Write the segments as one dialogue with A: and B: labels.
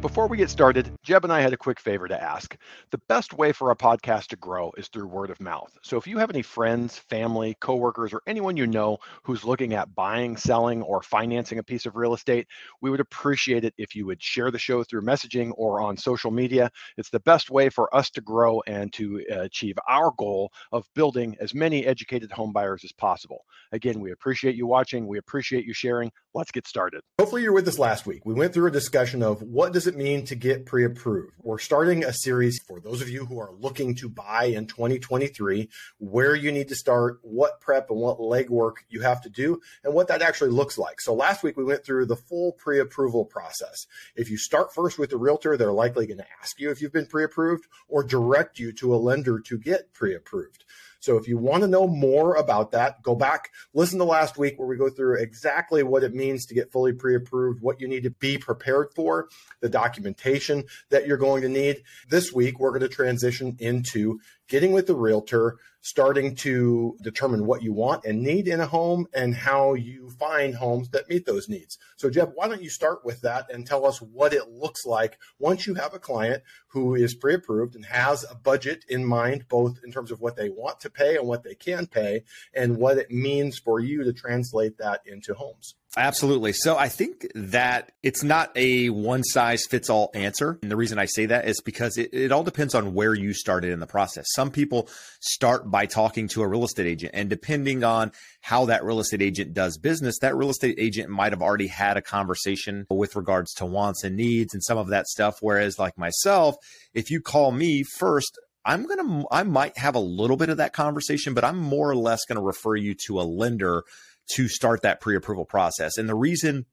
A: before we get started, Jeb and I had a quick favor to ask. The best way for a podcast to grow is through word of mouth. So if you have any friends, family, coworkers, or anyone you know who's looking at buying, selling, or financing a piece of real estate, we would appreciate it if you would share the show through messaging or on social media. It's the best way for us to grow and to uh, achieve our goal of building as many educated home buyers as possible. Again, we appreciate you watching. We appreciate you sharing. Let's get started.
B: Hopefully you're with us last week. We went through a discussion of what does it mean to get pre-approved. We're starting a series for those of you who are looking to buy in 2023, where you need to start, what prep and what legwork you have to do, and what that actually looks like. So last week we went through the full pre-approval process. If you start first with the realtor, they're likely going to ask you if you've been pre-approved or direct you to a lender to get pre-approved. So if you want to know more about that, go back, listen to last week where we go through exactly what it means to get fully pre approved, what you need to be prepared for, the documentation that you're going to need. This week, we're going to transition into getting with the realtor, starting to determine what you want and need in a home and how you find homes that meet those needs. So, Jeb, why don't you start with that and tell us what it looks like once you have a client who is pre approved and has a budget in mind, both in terms of what they want to pay and what they can pay, and what it means for you to translate that into homes?
C: Absolutely. So I think that it's not a one size fits all answer. And the reason I say that is because it, it, all depends on where you started in the process. Some people start by talking to a real estate agent, and depending on how that real estate agent does business, that real estate agent might have already had a conversation with regards to wants and needs and some of that stuff. Whereas, like myself, if you call me first, I'm going to, I might have a little bit of that conversation, but I'm more or less going to refer you to a lender to start that pre approval process. And the reason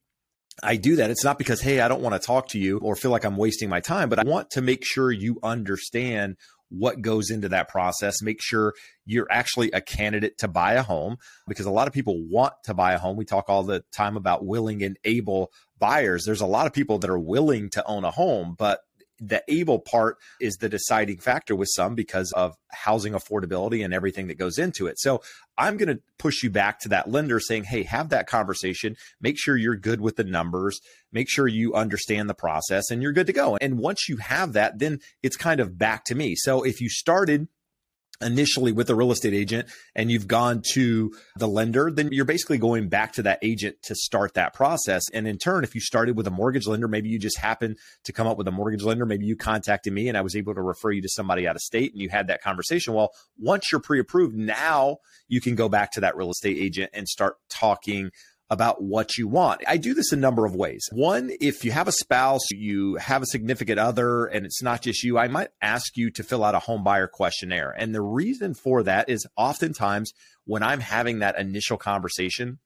C: I do that, it's not because, hey, I don't want to talk to you or feel like I'm wasting my time, but I want to make sure you understand what goes into that process. Make sure you're actually a candidate to buy a home because a lot of people want to buy a home. We talk all the time about willing and able buyers. There's a lot of people that are willing to own a home, but the able part is the deciding factor with some because of housing affordability and everything that goes into it. So I'm going to push you back to that lender saying, Hey, have that conversation. Make sure you're good with the numbers. Make sure you understand the process and you're good to go. And once you have that, then it's kind of back to me. So if you started initially with a real estate agent and you've gone to the lender, then you're basically going back to that agent to start that process. And in turn, if you started with a mortgage lender, maybe you just happened to come up with a mortgage lender, maybe you contacted me and I was able to refer you to somebody out of state and you had that conversation. Well, once you're pre approved, now you can go back to that real estate agent and start talking about what you want. I do this a number of ways. One, if you have a spouse, you have a significant other, and it's not just you, I might ask you to fill out a home buyer questionnaire. And the reason for that is oftentimes when I'm having that initial conversation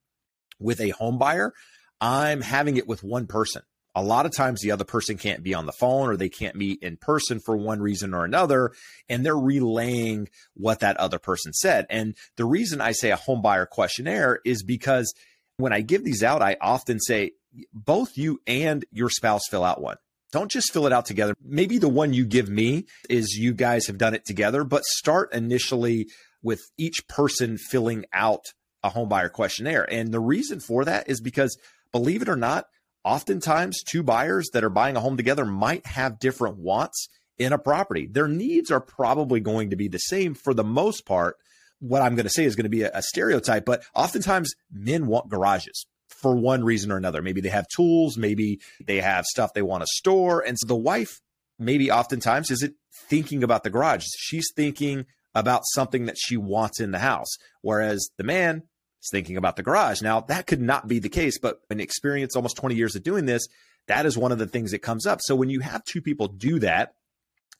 C: with a home buyer, I'm having it with one person. A lot of times the other person can't be on the phone or they can't meet in person for one reason or another. And they're relaying what that other person said. And the reason I say a home buyer questionnaire is because when I give these out, I often say both you and your spouse fill out one. Don't just fill it out together. Maybe the one you give me is you guys have done it together, but start initially with each person filling out a homebuyer questionnaire. And the reason for that is because, believe it or not, oftentimes two buyers that are buying a home together might have different wants in a property. Their needs are probably going to be the same for the most part, what I'm going to say is going to be a, a stereotype, but oftentimes men want garages for one reason or another. Maybe they have tools, maybe they have stuff they want to store. And so the wife, maybe oftentimes, isn't thinking about the garage. She's thinking about something that she wants in the house. Whereas the man is thinking about the garage. Now, that could not be the case, but an experience almost 20 years of doing this, that is one of the things that comes up. So when you have two people do that,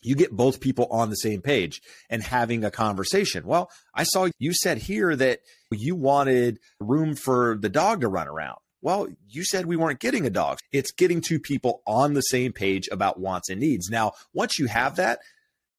C: you get both people on the same page and having a conversation. Well, I saw you said here that you wanted room for the dog to run around. Well, you said we weren't getting a dog. It's getting two people on the same page about wants and needs. Now, once you have that,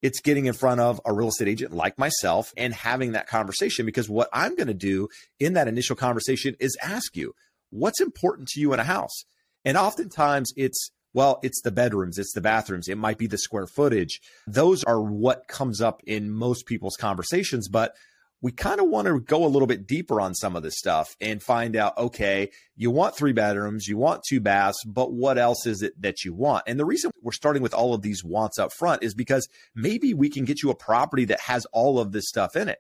C: it's getting in front of a real estate agent like myself and having that conversation because what I'm going to do in that initial conversation is ask you, what's important to you in a house? And oftentimes it's, well, it's the bedrooms, it's the bathrooms, it might be the square footage. Those are what comes up in most people's conversations. But we kind of want to go a little bit deeper on some of this stuff and find out okay, you want three bedrooms, you want two baths, but what else is it that you want? And the reason we're starting with all of these wants up front is because maybe we can get you a property that has all of this stuff in it.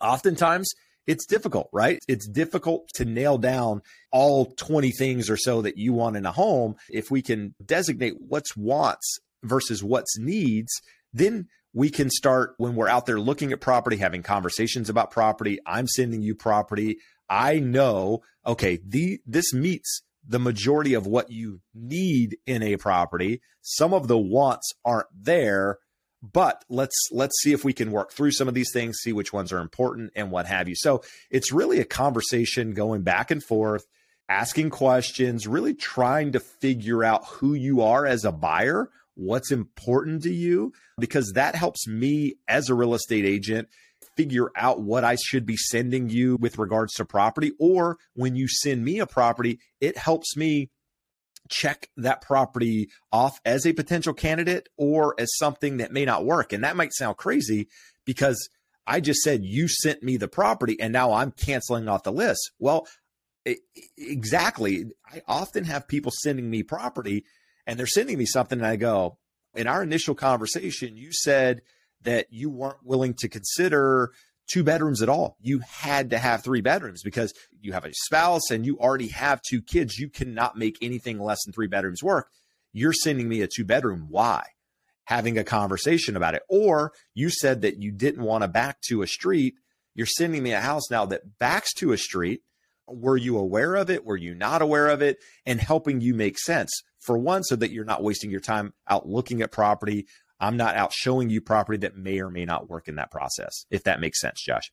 C: Oftentimes, it's difficult, right? It's difficult to nail down all 20 things or so that you want in a home. If we can designate what's wants versus what's needs, then we can start when we're out there looking at property, having conversations about property. I'm sending you property. I know, okay, the this meets the majority of what you need in a property. Some of the wants aren't there, but let's let's see if we can work through some of these things, see which ones are important and what have you. So, it's really a conversation going back and forth, asking questions, really trying to figure out who you are as a buyer what's important to you, because that helps me as a real estate agent figure out what I should be sending you with regards to property. Or when you send me a property, it helps me check that property off as a potential candidate or as something that may not work. And that might sound crazy because I just said you sent me the property and now I'm canceling off the list. Well, exactly. I often have people sending me property and they're sending me something and I go, in our initial conversation, you said that you weren't willing to consider two bedrooms at all. You had to have three bedrooms because you have a spouse and you already have two kids. You cannot make anything less than three bedrooms work. You're sending me a two bedroom. Why? Having a conversation about it. Or you said that you didn't want to back to a street. You're sending me a house now that backs to a street. Were you aware of it? Were you not aware of it? And helping you make sense for one, so that you're not wasting your time out looking at property. I'm not out showing you property that may or may not work in that process, if that makes sense, Josh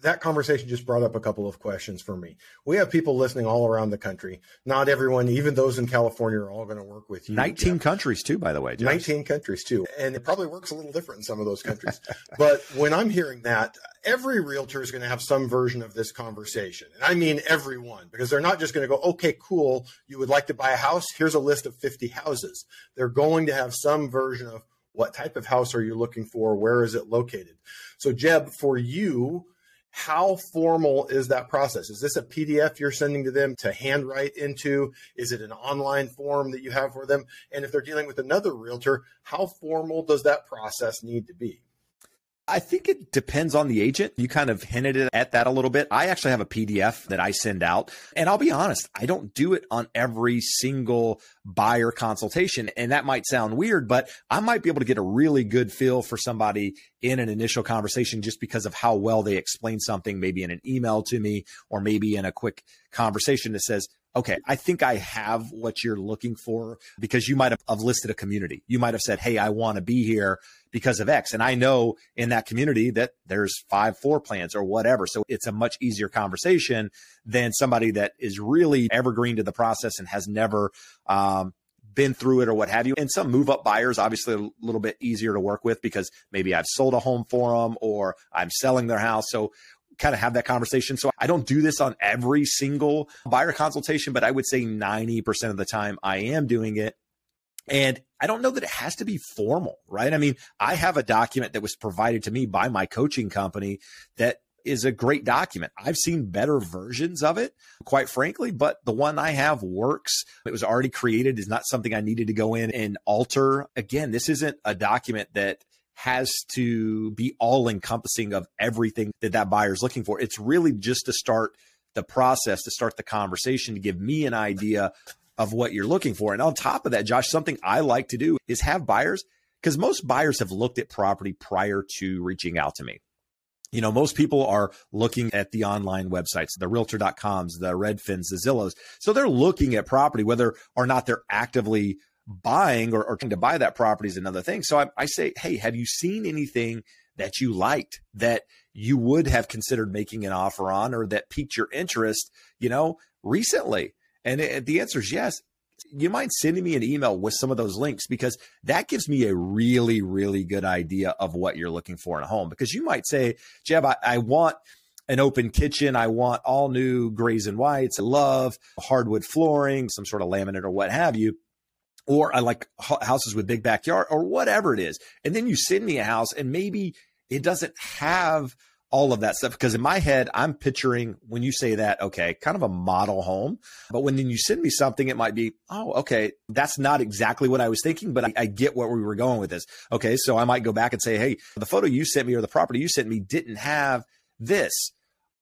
B: that conversation just brought up a couple of questions for me. We have people listening all around the country. Not everyone, even those in California, are all going to work with you.
C: 19 Jeff. countries, too, by the way.
B: Josh. 19 countries, too. And it probably works a little different in some of those countries. but when I'm hearing that, every realtor is going to have some version of this conversation. And I mean everyone, because they're not just going to go, okay, cool, you would like to buy a house? Here's a list of 50 houses. They're going to have some version of what type of house are you looking for? Where is it located? So, Jeb, for you, how formal is that process? Is this a PDF you're sending to them to handwrite into? Is it an online form that you have for them? And if they're dealing with another realtor, how formal does that process need to be?
C: I think it depends on the agent. You kind of hinted at that a little bit. I actually have a PDF that I send out. And I'll be honest, I don't do it on every single buyer consultation. And that might sound weird, but I might be able to get a really good feel for somebody in an initial conversation just because of how well they explain something, maybe in an email to me or maybe in a quick conversation that says, okay, I think I have what you're looking for because you might have listed a community. You might have said, Hey, I want to be here because of X. And I know in that community that there's five floor plans or whatever. So it's a much easier conversation than somebody that is really evergreen to the process and has never, um, been through it or what have you. And some move up buyers, obviously a little bit easier to work with because maybe I've sold a home for them or I'm selling their house. So kind of have that conversation. So I don't do this on every single buyer consultation, but I would say 90% of the time I am doing it. And I don't know that it has to be formal, right? I mean, I have a document that was provided to me by my coaching company that is a great document. I've seen better versions of it, quite frankly, but the one I have works. It was already created, is not something I needed to go in and alter. Again, this isn't a document that has to be all encompassing of everything that that buyer is looking for. It's really just to start the process, to start the conversation, to give me an idea of what you're looking for. And on top of that, Josh, something I like to do is have buyers because most buyers have looked at property prior to reaching out to me. You know, most people are looking at the online websites, the realtor.coms, the Redfins, the Zillows. So they're looking at property, whether or not they're actively buying or, or trying to buy that property is another thing. So I, I say, hey, have you seen anything that you liked that you would have considered making an offer on or that piqued your interest, you know, recently? And the answer is yes. You mind sending me an email with some of those links because that gives me a really, really good idea of what you're looking for in a home. Because you might say, Jeb, I, I want an open kitchen. I want all new grays and whites. I love hardwood flooring, some sort of laminate or what have you. Or I like houses with big backyard or whatever it is. And then you send me a house and maybe it doesn't have all of that stuff. Because in my head i'm picturing when you say that okay kind of a model home. But when then you send me something it might be oh okay that's not exactly what i was thinking but I, I, get where we were going with this. Okay so i might go back and say hey the photo you sent me or the property you sent me didn't have this.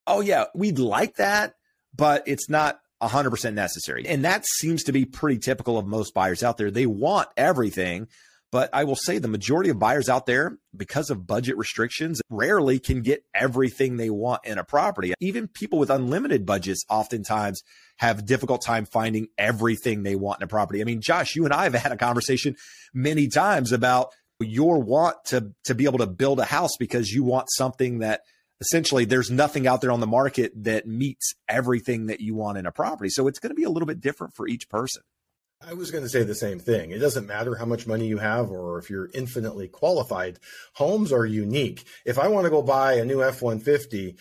C: Oh yeah we'd like that but it's not 100% necessary. And that seems to be pretty typical of most buyers out there. They want everything but I will say the majority of buyers out there, because of budget restrictions, rarely can get everything they want in a property. Even people with unlimited budgets oftentimes have difficult time finding everything they want in a property. I mean, Josh, you and I have had a conversation many times about your want to to be able to build a house because you want something that essentially there's nothing out there on the market that meets everything that you want in a property. So it's going to be a little bit different for each person.
B: I was going to say the same thing. It doesn't matter how much money you have or if you're infinitely qualified. Homes are unique. If I want to go buy a new F 150,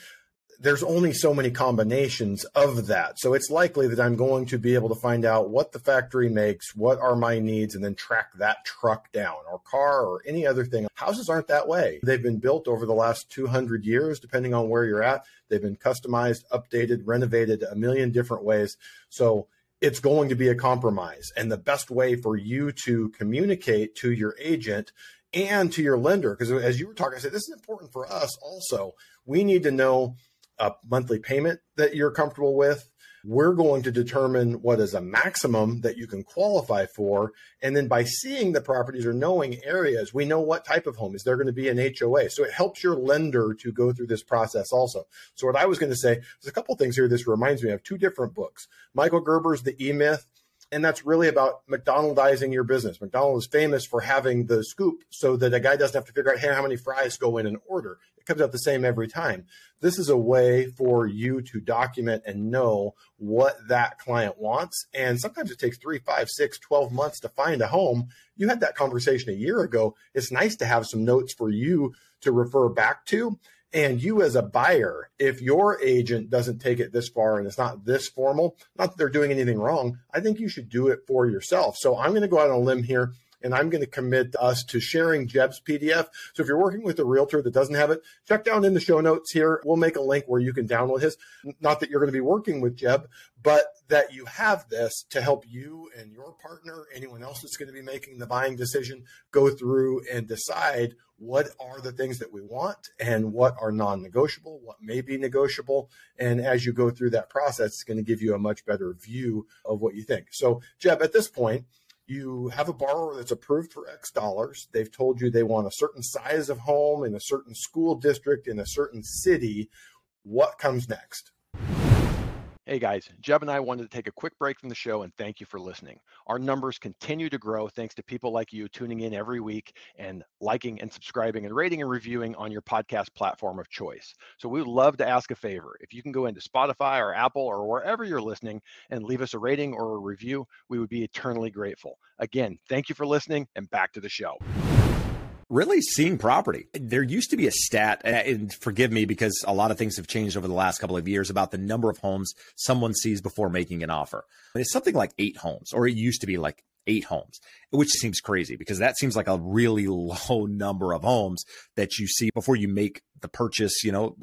B: there's only so many combinations of that. So it's likely that I'm going to be able to find out what the factory makes, what are my needs, and then track that truck down or car or any other thing. Houses aren't that way. They've been built over the last 200 years, depending on where you're at. They've been customized, updated, renovated a million different ways. So it's going to be a compromise. And the best way for you to communicate to your agent and to your lender, because as you were talking, I said, this is important for us also. We need to know a monthly payment that you're comfortable with. We're going to determine what is a maximum that you can qualify for. And then by seeing the properties or knowing areas, we know what type of home is there going to be an HOA. So it helps your lender to go through this process also. So what I was going to say, there's a couple things here. This reminds me of two different books. Michael Gerber's The E Myth and that's really about McDonaldizing your business. McDonald's is famous for having the scoop so that a guy doesn't have to figure out hey, how many fries go in an order It comes out the same every time. This is a way for you to document and know what that client wants. And sometimes it takes three, five, six, 12 months to find a home. You had that conversation a year ago. It's nice to have some notes for you to refer back to. And you, as a buyer, if your agent doesn't take it this far and it's not this formal, not that they're doing anything wrong, I think you should do it for yourself. So I'm going to go out on a limb here and I'm going to commit us to sharing Jeb's PDF. So if you're working with a realtor that doesn't have it, check down in the show notes here. We'll make a link where you can download his. Not that you're going to be working with Jeb, but that you have this to help you and your partner, anyone else that's going to be making the buying decision, go through and decide what are the things that we want and what are non negotiable, what may be negotiable. And as you go through that process, it's going to give you a much better view of what you think. So, Jeb, at this point, you have a borrower that's approved for X dollars. They've told you they want a certain size of home in a certain school district in a certain city. What comes next?
A: Hey guys, Jeb and I wanted to take a quick break from the show and thank you for listening. Our numbers continue to grow thanks to people like you tuning in every week and liking and subscribing and rating and reviewing on your podcast platform of choice. So we would love to ask a favor. If you can go into Spotify or Apple or wherever you're listening and leave us a rating or a review, we would be eternally grateful. Again, thank you for listening and back to the show
C: really seeing property. There used to be a stat, and forgive me because a lot of things have changed over the last couple of years about the number of homes someone sees before making an offer. It's something like eight homes, or it used to be like eight homes, which seems crazy because that seems like a really low number of homes that you see before you make the purchase. You know,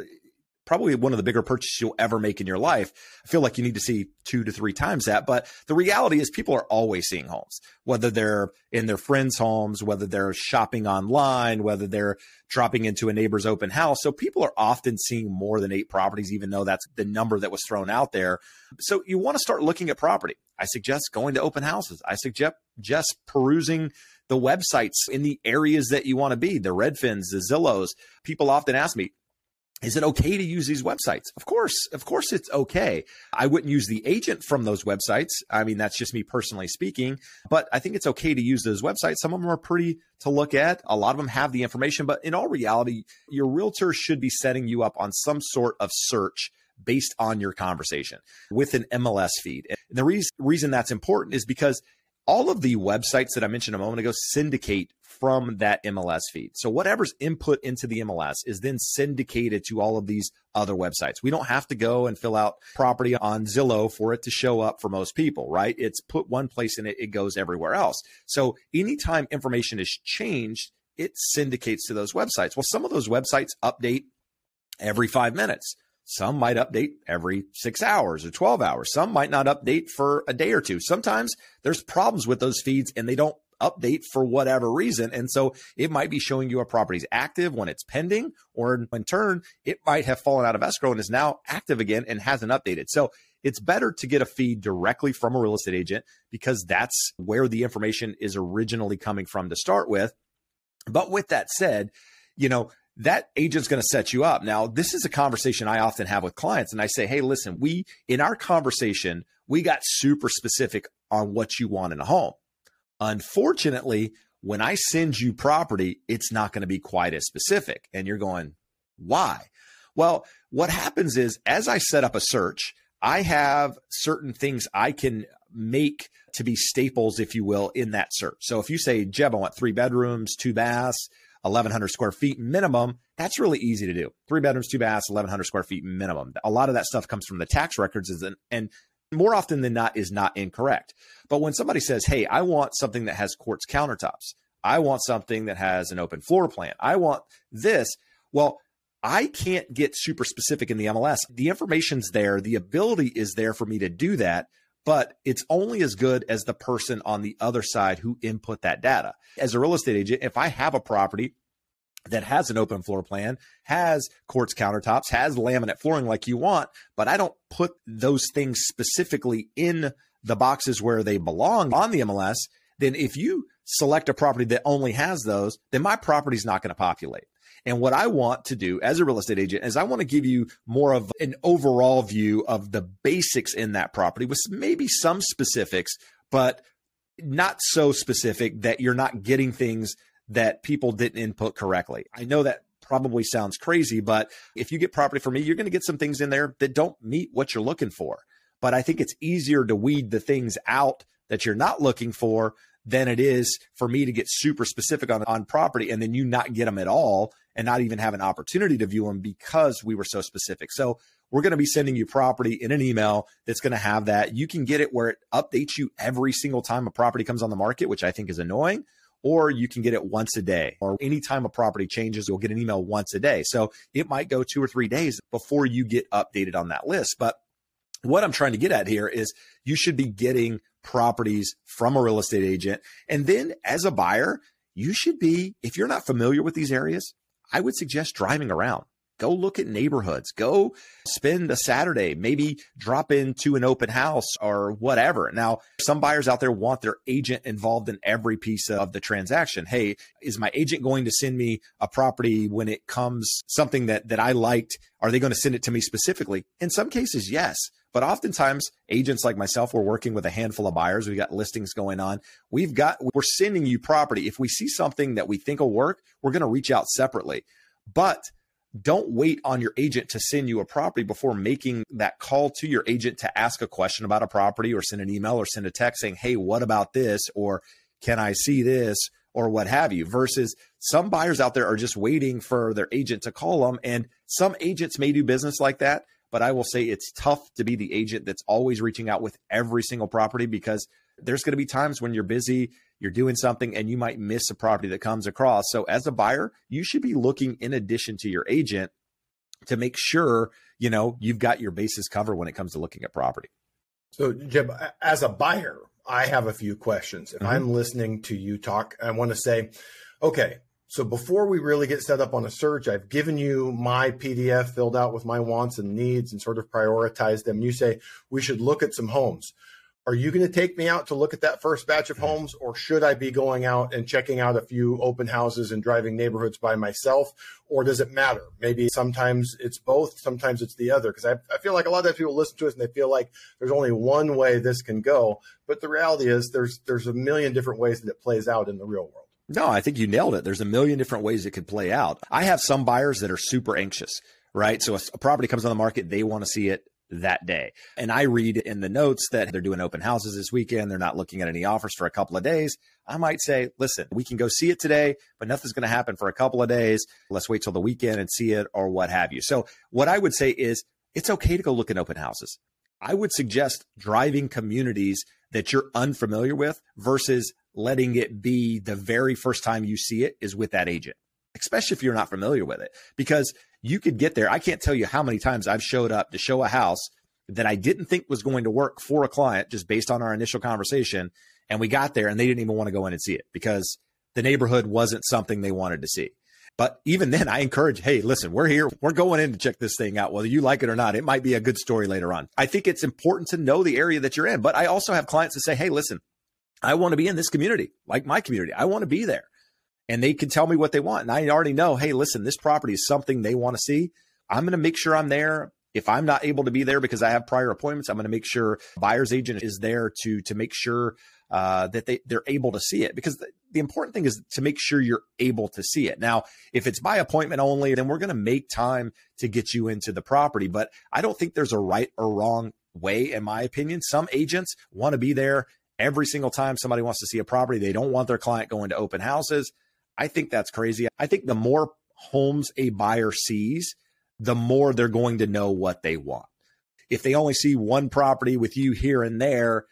C: probably one of the bigger purchases you'll ever make in your life. I feel like you need to see two to three times that. But the reality is people are always seeing homes, whether they're in their friends' homes, whether they're shopping online, whether they're dropping into a neighbor's open house. So people are often seeing more than eight properties, even though that's the number that was thrown out there. So you want to start looking at property. I suggest going to open houses. I suggest just perusing the websites in the areas that you want to be, the Redfins, the Zillows. People often ask me, is it okay to use these websites? Of course, of course it's okay. I wouldn't use the agent from those websites. I mean, that's just me personally speaking, but I think it's okay to use those websites. Some of them are pretty to look at. A lot of them have the information, but in all reality, your realtor should be setting you up on some sort of search based on your conversation with an MLS feed. And the re- reason that's important is because all of the websites that I mentioned a moment ago syndicate from that MLS feed. So whatever's input into the MLS is then syndicated to all of these other websites. We don't have to go and fill out property on Zillow for it to show up for most people, right? It's put one place and it, it goes everywhere else. So anytime information is changed, it syndicates to those websites. Well, some of those websites update every five minutes. Some might update every six hours or 12 hours. Some might not update for a day or two. Sometimes there's problems with those feeds and they don't update for whatever reason. And so it might be showing you a property's active when it's pending, or in turn, it might have fallen out of escrow and is now active again and hasn't updated. So it's better to get a feed directly from a real estate agent because that's where the information is originally coming from to start with. But with that said, you know, that agent's going to set you up. Now, this is a conversation I often have with clients, and I say, hey, listen, we, in our conversation, we got super specific on what you want in a home. Unfortunately, when I send you property, it's not going to be quite as specific. And you're going, why? Well, what happens is as I set up a search, I have certain things I can make to be staples, if you will, in that search. So if you say, Jeb, I want three bedrooms, two baths, 1,100 square feet minimum, that's really easy to do. Three bedrooms, two baths, 1,100 square feet minimum. A lot of that stuff comes from the tax records, and more often than not is not incorrect. But when somebody says, hey, I want something that has quartz countertops, I want something that has an open floor plan, I want this, well, I can't get super specific in the MLS. The information's there, the ability is there for me to do that, but it's only as good as the person on the other side who input that data. As a real estate agent, if I have a property that has an open floor plan, has quartz countertops, has laminate flooring like you want, but I don't put those things specifically in the boxes where they belong on the MLS, then if you select a property that only has those, then my property is not going to populate. And what I want to do as a real estate agent is I want to give you more of an overall view of the basics in that property with maybe some specifics, but not so specific that you're not getting things that people didn't input correctly. I know that probably sounds crazy, but if you get property from me, you're going to get some things in there that don't meet what you're looking for. But I think it's easier to weed the things out that you're not looking for than it is for me to get super specific on, on property and then you not get them at all and not even have an opportunity to view them because we were so specific. So we're going to be sending you property in an email that's going to have that. You can get it where it updates you every single time a property comes on the market, which I think is annoying. Or you can get it once a day, or anytime a property changes, you'll get an email once a day. So it might go two or three days before you get updated on that list. But what I'm trying to get at here is you should be getting properties from a real estate agent. And then as a buyer, you should be, if you're not familiar with these areas, I would suggest driving around. Go look at neighborhoods. Go spend a Saturday, maybe drop into an open house or whatever. Now, some buyers out there want their agent involved in every piece of the transaction. Hey, is my agent going to send me a property when it comes something that that I liked? Are they going to send it to me specifically? In some cases, yes. But oftentimes, agents like myself, we're working with a handful of buyers. We've got listings going on. We've got, we're sending you property. If we see something that we think will work, we're going to reach out separately. But don't wait on your agent to send you a property before making that call to your agent to ask a question about a property or send an email or send a text saying, Hey, what about this? Or can I see this? Or what have you, versus some buyers out there are just waiting for their agent to call them. And some agents may do business like that, but I will say it's tough to be the agent that's always reaching out with every single property because there's going to be times when you're busy, you're doing something, and you might miss a property that comes across. So, as a buyer, you should be looking in addition to your agent to make sure you know you've got your bases covered when it comes to looking at property.
B: So, Jeb, as a buyer, I have a few questions. If mm-hmm. I'm listening to you talk, I want to say, okay, so before we really get set up on a search, I've given you my PDF filled out with my wants and needs and sort of prioritize them. You say we should look at some homes. Are you going to take me out to look at that first batch of homes, or should I be going out and checking out a few open houses and driving neighborhoods by myself? Or does it matter? Maybe sometimes it's both, sometimes it's the other. Because I, I feel like a lot of people listen to us and they feel like there's only one way this can go. But the reality is there's there's a million different ways that it plays out in the real world.
C: No, I think you nailed it. There's a million different ways it could play out. I have some buyers that are super anxious right? So a, a property comes on the market, they want to see it that day. And I read in the notes that they're doing open houses this weekend. They're not looking at any offers for a couple of days. I might say, listen, we can go see it today, but nothing's going to happen for a couple of days. Let's wait till the weekend and see it or what have you. So, what I would say is it's okay to go look at open houses. I would suggest driving communities that you're unfamiliar with versus letting it be the very first time you see it is with that agent, especially if you're not familiar with it. Because you could get there. I can't tell you how many times I've showed up to show a house that I didn't think was going to work for a client just based on our initial conversation. And we got there and they didn't even want to go in and see it because the neighborhood wasn't something they wanted to see. But even then, I encourage, hey, listen, we're here. We're going in to check this thing out, whether you like it or not. It might be a good story later on. I think it's important to know the area that you're in. But I also have clients that say, hey, listen, I want to be in this community, like my community. I want to be there. And they can tell me what they want. And I already know, hey, listen, this property is something they want to see. I'm going to make sure I'm there. If I'm not able to be there because I have prior appointments, I'm going to make sure buyer's agent is there to to make sure uh, that they they're able to see it because the, the important thing is to make sure you're able to see it. Now, if it's by appointment only, then we're going to make time to get you into the property. But I don't think there's a right or wrong way, in my opinion. Some agents want to be there every single time somebody wants to see a property. They don't want their client going to open houses. I think that's crazy. I think the more homes a buyer sees, the more they're going to know what they want. If they only see one property with you here and there,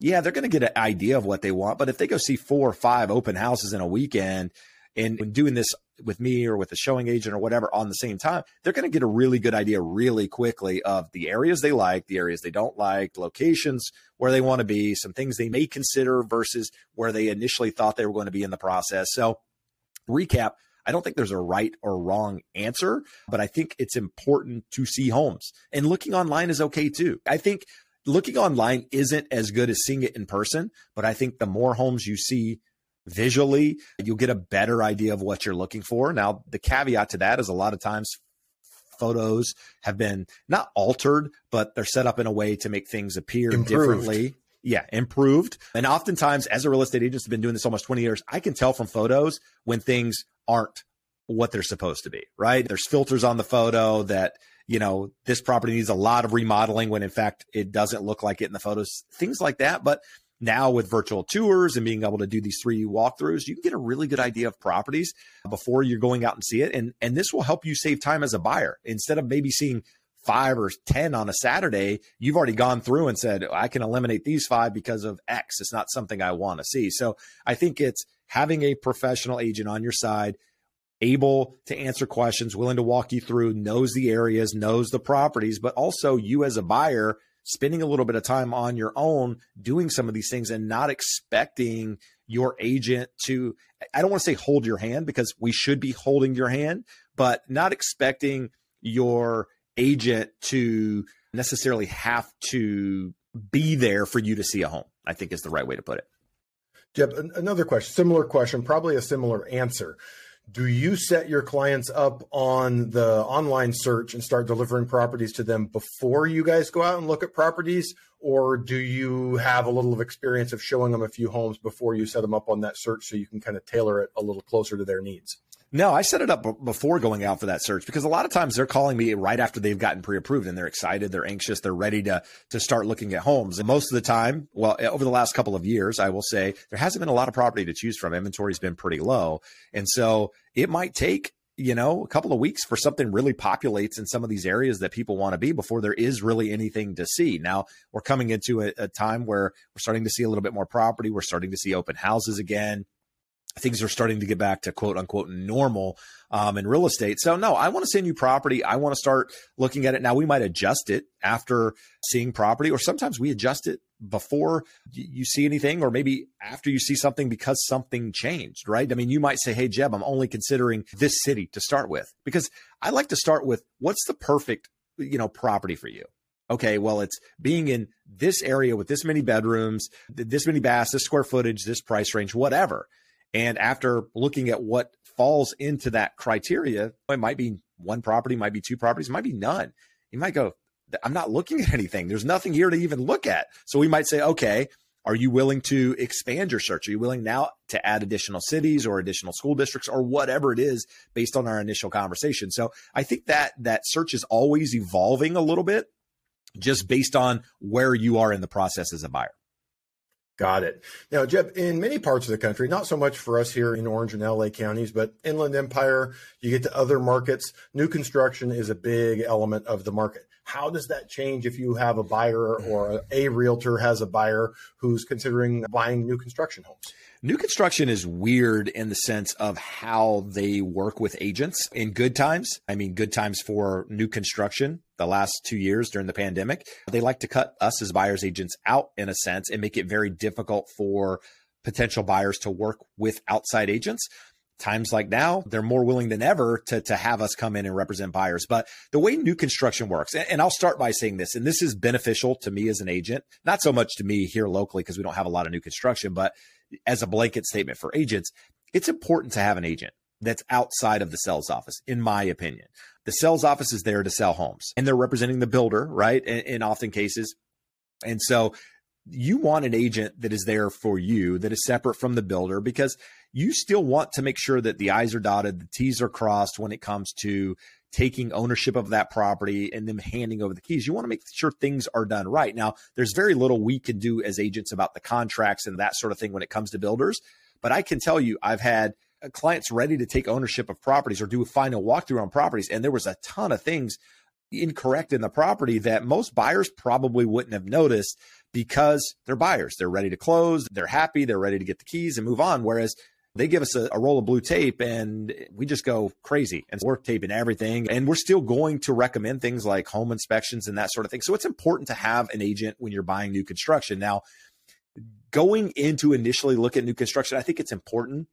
C: yeah, they're going to get an idea of what they want. But if they go see four or five open houses in a weekend and doing this with me or with a showing agent or whatever on the same time, they're going to get a really good idea really quickly of the areas they like, the areas they don't like, locations where they want to be, some things they may consider versus where they initially thought they were going to be in the process. So, recap, I don't think there's a right or wrong answer, but I think it's important to see homes. And looking online is okay too. I think looking online isn't as good as seeing it in person, but I think the more homes you see visually, you'll get a better idea of what you're looking for. Now, the caveat to that is a lot of times photos have been not altered, but they're set up in a way to make things appear improved. differently. Yeah, improved. And oftentimes, as a real estate agent, has been doing this almost 20 years, I can tell from photos when things aren't what they're supposed to be, right? There's filters on the photo that, you know, this property needs a lot of remodeling when in fact it doesn't look like it in the photos, things like that. But now with virtual tours and being able to do these three walkthroughs, you can get a really good idea of properties before you're going out and see it. And, and this will help you save time as a buyer. Instead of maybe seeing five or 10 on a Saturday, you've already gone through and said, I can eliminate these five because of X. It's not something I want to see. So I think it's having a professional agent on your side, able to answer questions, willing to walk you through, knows the areas, knows the properties, but also you as a buyer spending a little bit of time on your own doing some of these things and not expecting your agent to I don't want to say hold your hand because we should be holding your hand, but not expecting your agent to necessarily have to be there for you to see a home. I think is the right way to put it.
B: Jeb, another question, similar question, probably a similar answer do you set your clients up on the online search and start delivering properties to them before you guys go out and look at properties or do you have a little of experience of showing them a few homes before you set them up on that search so you can kind of tailor it a little closer to their needs
C: no, I set it up b- before going out for that search because a lot of times they're calling me right after they've gotten pre-approved and they're excited, they're anxious, they're ready to to start looking at homes. And most of the time, well, eh, over the last couple of years, I will say there hasn't been a lot of property to choose from. Inventory's been pretty low, and so it might take you know, a couple of weeks for something really populates in some of these areas that people want to be before there is really anything to see. Now we're coming into a, a, time where we're starting to see a little bit more property. We're starting to see open houses again things are starting to get back to quote unquote normal um, in real estate. So no, I want to send you property. I want to start looking at it. Now we might adjust it after seeing property, or sometimes we adjust it before you see anything, or maybe after you see something because something changed, right? I mean, you might say, Hey, Jeb, I'm only considering this city to start with because I like to start with what's the perfect, you know, property for you okay, well, it's being in this area with this many bedrooms, this many baths, this square footage, this price range, whatever. And after looking at what falls into that criteria, it might be one property, might be two properties, might be none. You might go, I'm not looking at anything. There's nothing here to even look at. So we might say, okay, Are you willing to expand your search? Are you willing now to add additional cities or additional school districts or whatever it is based on our initial conversation? So I think that that search is always evolving a little bit just based on where you are in the process as a buyer.
B: Got it. Now, Jeb, in many parts of the country, not so much for us here in Orange and LA counties, but Inland Empire, you get to other markets. New construction is a big element of the market. How does that change if you have a buyer or a realtor has a buyer who's considering buying new construction homes?
C: New construction is weird in the sense of how they work with agents in good times. I mean, good times for new construction the last two years during the pandemic. They like to cut us as buyers agents out in a sense and make it very difficult for potential buyers to work with outside agents times like now, they're more willing than ever to, to have us come in and represent buyers. But the way new construction works, and, I'll start by saying this, and this is beneficial to me as an agent, not so much to me here locally because we don't have a lot of new construction, but as a blanket statement for agents, it's important to have an agent that's outside of the sales office, in my opinion. The sales office is there to sell homes and they're representing the builder, right? In, in often cases. And so you want an agent that is there for you, that is separate from the builder, because you still want to make sure that the I's are dotted, the T's are crossed when it comes to taking ownership of that property and them handing over the keys. You want to make sure things are done right. Now, there's very little we can do as agents about the contracts and that sort of thing when it comes to builders. But I can tell you, I've had uh, clients ready to take ownership of properties or do a final walkthrough on properties. And there was a ton of things incorrect in the property that most buyers probably wouldn't have noticed because they're buyers. They're ready to close, they're happy, they're ready to get the keys and move on. Whereas they give us a, a, roll of blue tape and we just go crazy and we're taping everything. And we're still going to recommend things like home inspections and that sort of thing. So it's important to have an agent when you're buying new construction. Now, going into initially look at new construction, I think it's important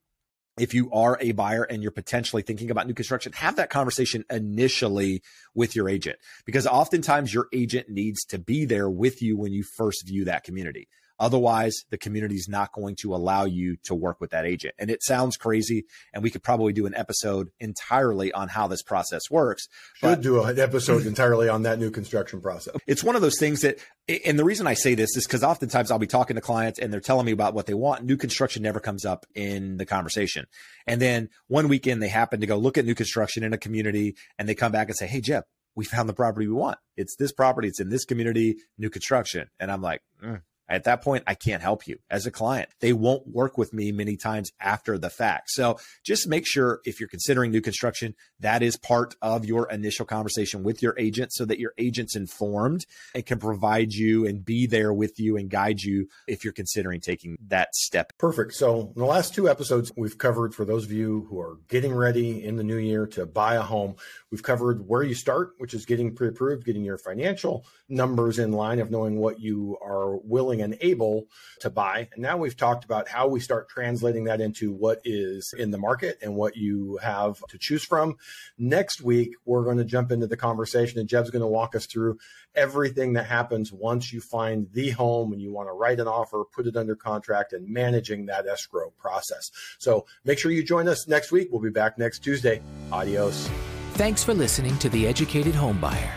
C: if you are a buyer and you're potentially thinking about new construction, have that conversation initially with your agent because oftentimes your agent needs to be there with you when you first view that community. Otherwise, the community is not going to allow you to work with that agent. And it sounds crazy. And we could probably do an episode entirely on how this process works.
B: Should do an episode entirely on that new construction process.
C: It's one of those things that, and the reason I say this is because oftentimes I'll be talking to clients and they're telling me about what they want. New construction never comes up in the conversation. And then one weekend they happen to go look at new construction in a community and they come back and say, Hey, Jeb, we found the property we want. It's this property. It's in this community, new construction. And I'm like, mm, at that point, I can't help you as a client. They won't work with me many times after the fact. So just make sure if you're considering new construction, that is part of your initial conversation with your agent so that your agent's informed and can provide you and be there with you and guide you if you're considering taking that step.
B: Perfect. So in the last two episodes, we've covered for those of you who are getting ready in the new year to buy a home, we've covered where you start, which is getting pre approved, getting your financial numbers in line of knowing what you are willing willing and able to buy. And now we've talked about how we start translating that into what is in the market and what you have to choose from. Next week, we're going to jump into the conversation and Jeb's going to walk us through everything that happens once you find the home and you want to write an offer, put it under contract, and managing that escrow process. So make sure you join us next week. We'll be back next Tuesday. Adios.
D: Thanks for listening to The Educated Homebuyer.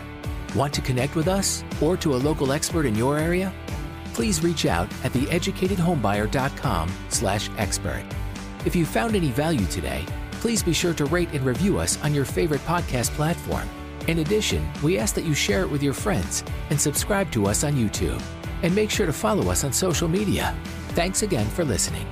D: Want to connect with us or to a local expert in your area? Please reach out at theeducatedhomebuyer.com slash expert. If you found any value today, please be sure to rate and review us on your favorite podcast platform. In addition, we ask that you share it with your friends and subscribe to us on YouTube. And make sure to follow us on social media. Thanks again for listening.